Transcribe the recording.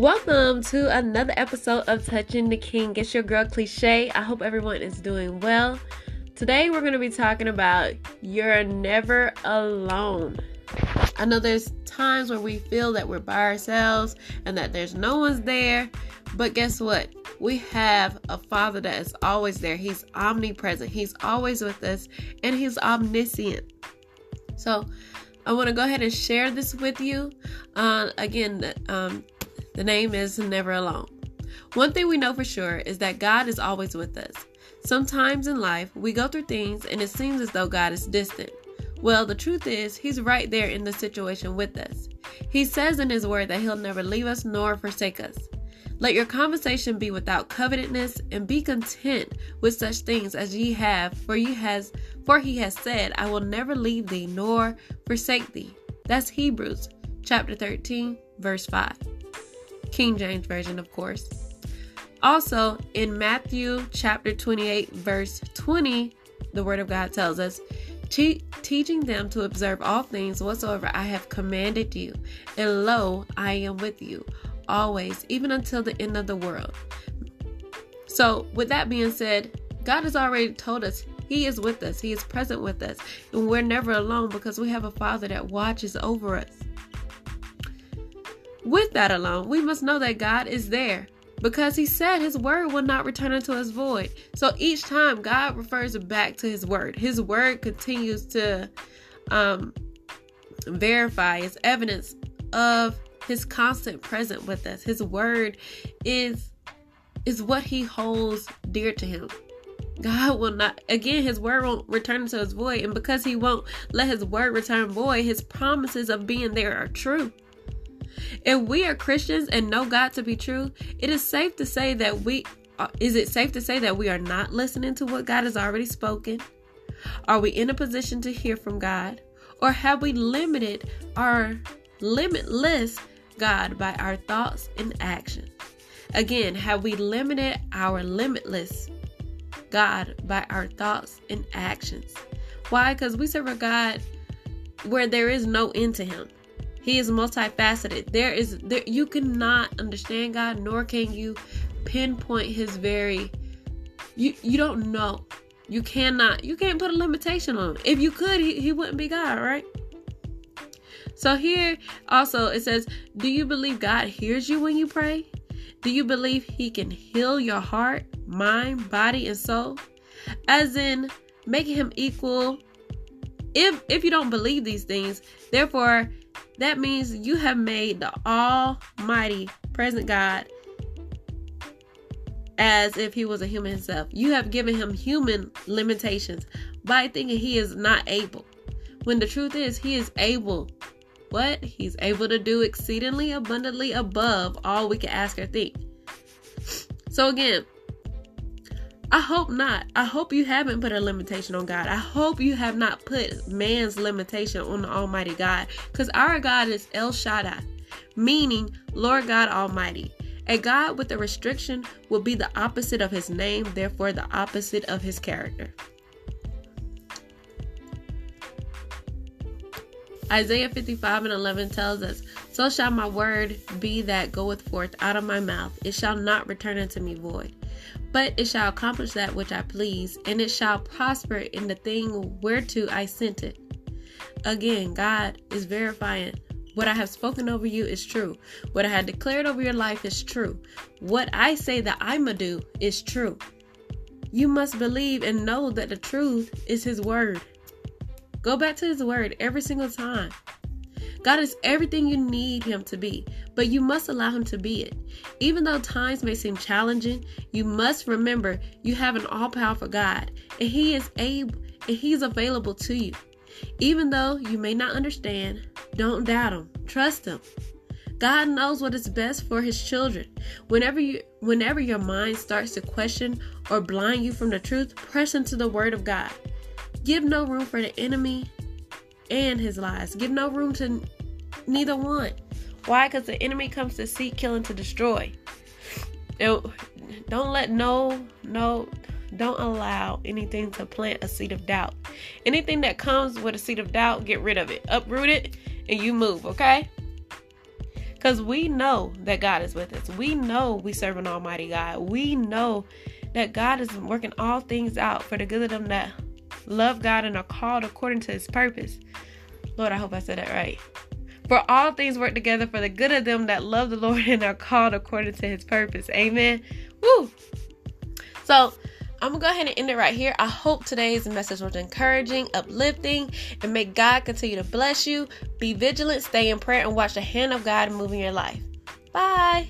Welcome to another episode of Touching the King. It's your girl Cliche. I hope everyone is doing well. Today we're going to be talking about you're never alone. I know there's times where we feel that we're by ourselves and that there's no one's there, but guess what? We have a Father that is always there. He's omnipresent, He's always with us, and He's omniscient. So, I want to go ahead and share this with you. Uh, again, um, the name is Never Alone. One thing we know for sure is that God is always with us. Sometimes in life, we go through things and it seems as though God is distant. Well, the truth is, He's right there in the situation with us. He says in His Word that He'll never leave us nor forsake us. Let your conversation be without covetousness, and be content with such things as ye have, for he has for he has said, I will never leave thee nor forsake thee. That's Hebrews chapter 13, verse 5. King James Version, of course. Also, in Matthew chapter 28, verse 20, the Word of God tells us, teaching them to observe all things whatsoever I have commanded you. And lo, I am with you always, even until the end of the world. So, with that being said, God has already told us He is with us, He is present with us, and we're never alone because we have a Father that watches over us. With that alone, we must know that God is there because he said his word will not return unto us void. So each time God refers back to his word, his word continues to um, verify its evidence of his constant present with us. His word is is what he holds dear to him. God will not again his word won't return to his void, and because he won't let his word return void, his promises of being there are true. If we are Christians and know God to be true, it is safe to say that we uh, is it safe to say that we are not listening to what God has already spoken? Are we in a position to hear from God? Or have we limited our limitless God by our thoughts and actions? Again, have we limited our limitless God by our thoughts and actions? Why? Because we serve a God where there is no end to Him. He is multifaceted. There is there you cannot understand God, nor can you pinpoint his very you you don't know. You cannot you can't put a limitation on him. If you could, he, he wouldn't be God, right? So here also it says, Do you believe God hears you when you pray? Do you believe he can heal your heart, mind, body, and soul? As in making him equal if if you don't believe these things, therefore that means you have made the Almighty present God as if he was a human himself. You have given him human limitations by thinking he is not able. When the truth is, he is able. What? He's able to do exceedingly abundantly above all we can ask or think. So, again, I hope not. I hope you haven't put a limitation on God. I hope you have not put man's limitation on the Almighty God. Because our God is El Shaddai, meaning Lord God Almighty. A God with a restriction will be the opposite of his name, therefore, the opposite of his character. Isaiah 55 and 11 tells us, So shall my word be that goeth forth out of my mouth. It shall not return unto me void but it shall accomplish that which I please, and it shall prosper in the thing whereto I sent it. Again, God is verifying what I have spoken over you is true. What I have declared over your life is true. What I say that I'ma do is true. You must believe and know that the truth is His Word. Go back to His Word every single time. God is everything you need Him to be, but you must allow Him to be it. Even though times may seem challenging, you must remember you have an all powerful God, and He is able and He's available to you. Even though you may not understand, don't doubt Him. Trust Him. God knows what is best for his children. Whenever you whenever your mind starts to question or blind you from the truth, press into the word of God. Give no room for the enemy and his lies. Give no room to neither one. Why? Because the enemy comes to seek, kill, and to destroy. don't let no, no, don't allow anything to plant a seed of doubt. Anything that comes with a seed of doubt, get rid of it. Uproot it and you move, okay? Because we know that God is with us. We know we serve an almighty God. We know that God is working all things out for the good of them that love God and are called according to his purpose. Lord, I hope I said that right. For all things work together for the good of them that love the Lord and are called according to his purpose. Amen. Woo! So, I'm gonna go ahead and end it right here. I hope today's message was encouraging, uplifting, and may God continue to bless you. Be vigilant, stay in prayer, and watch the hand of God move in your life. Bye.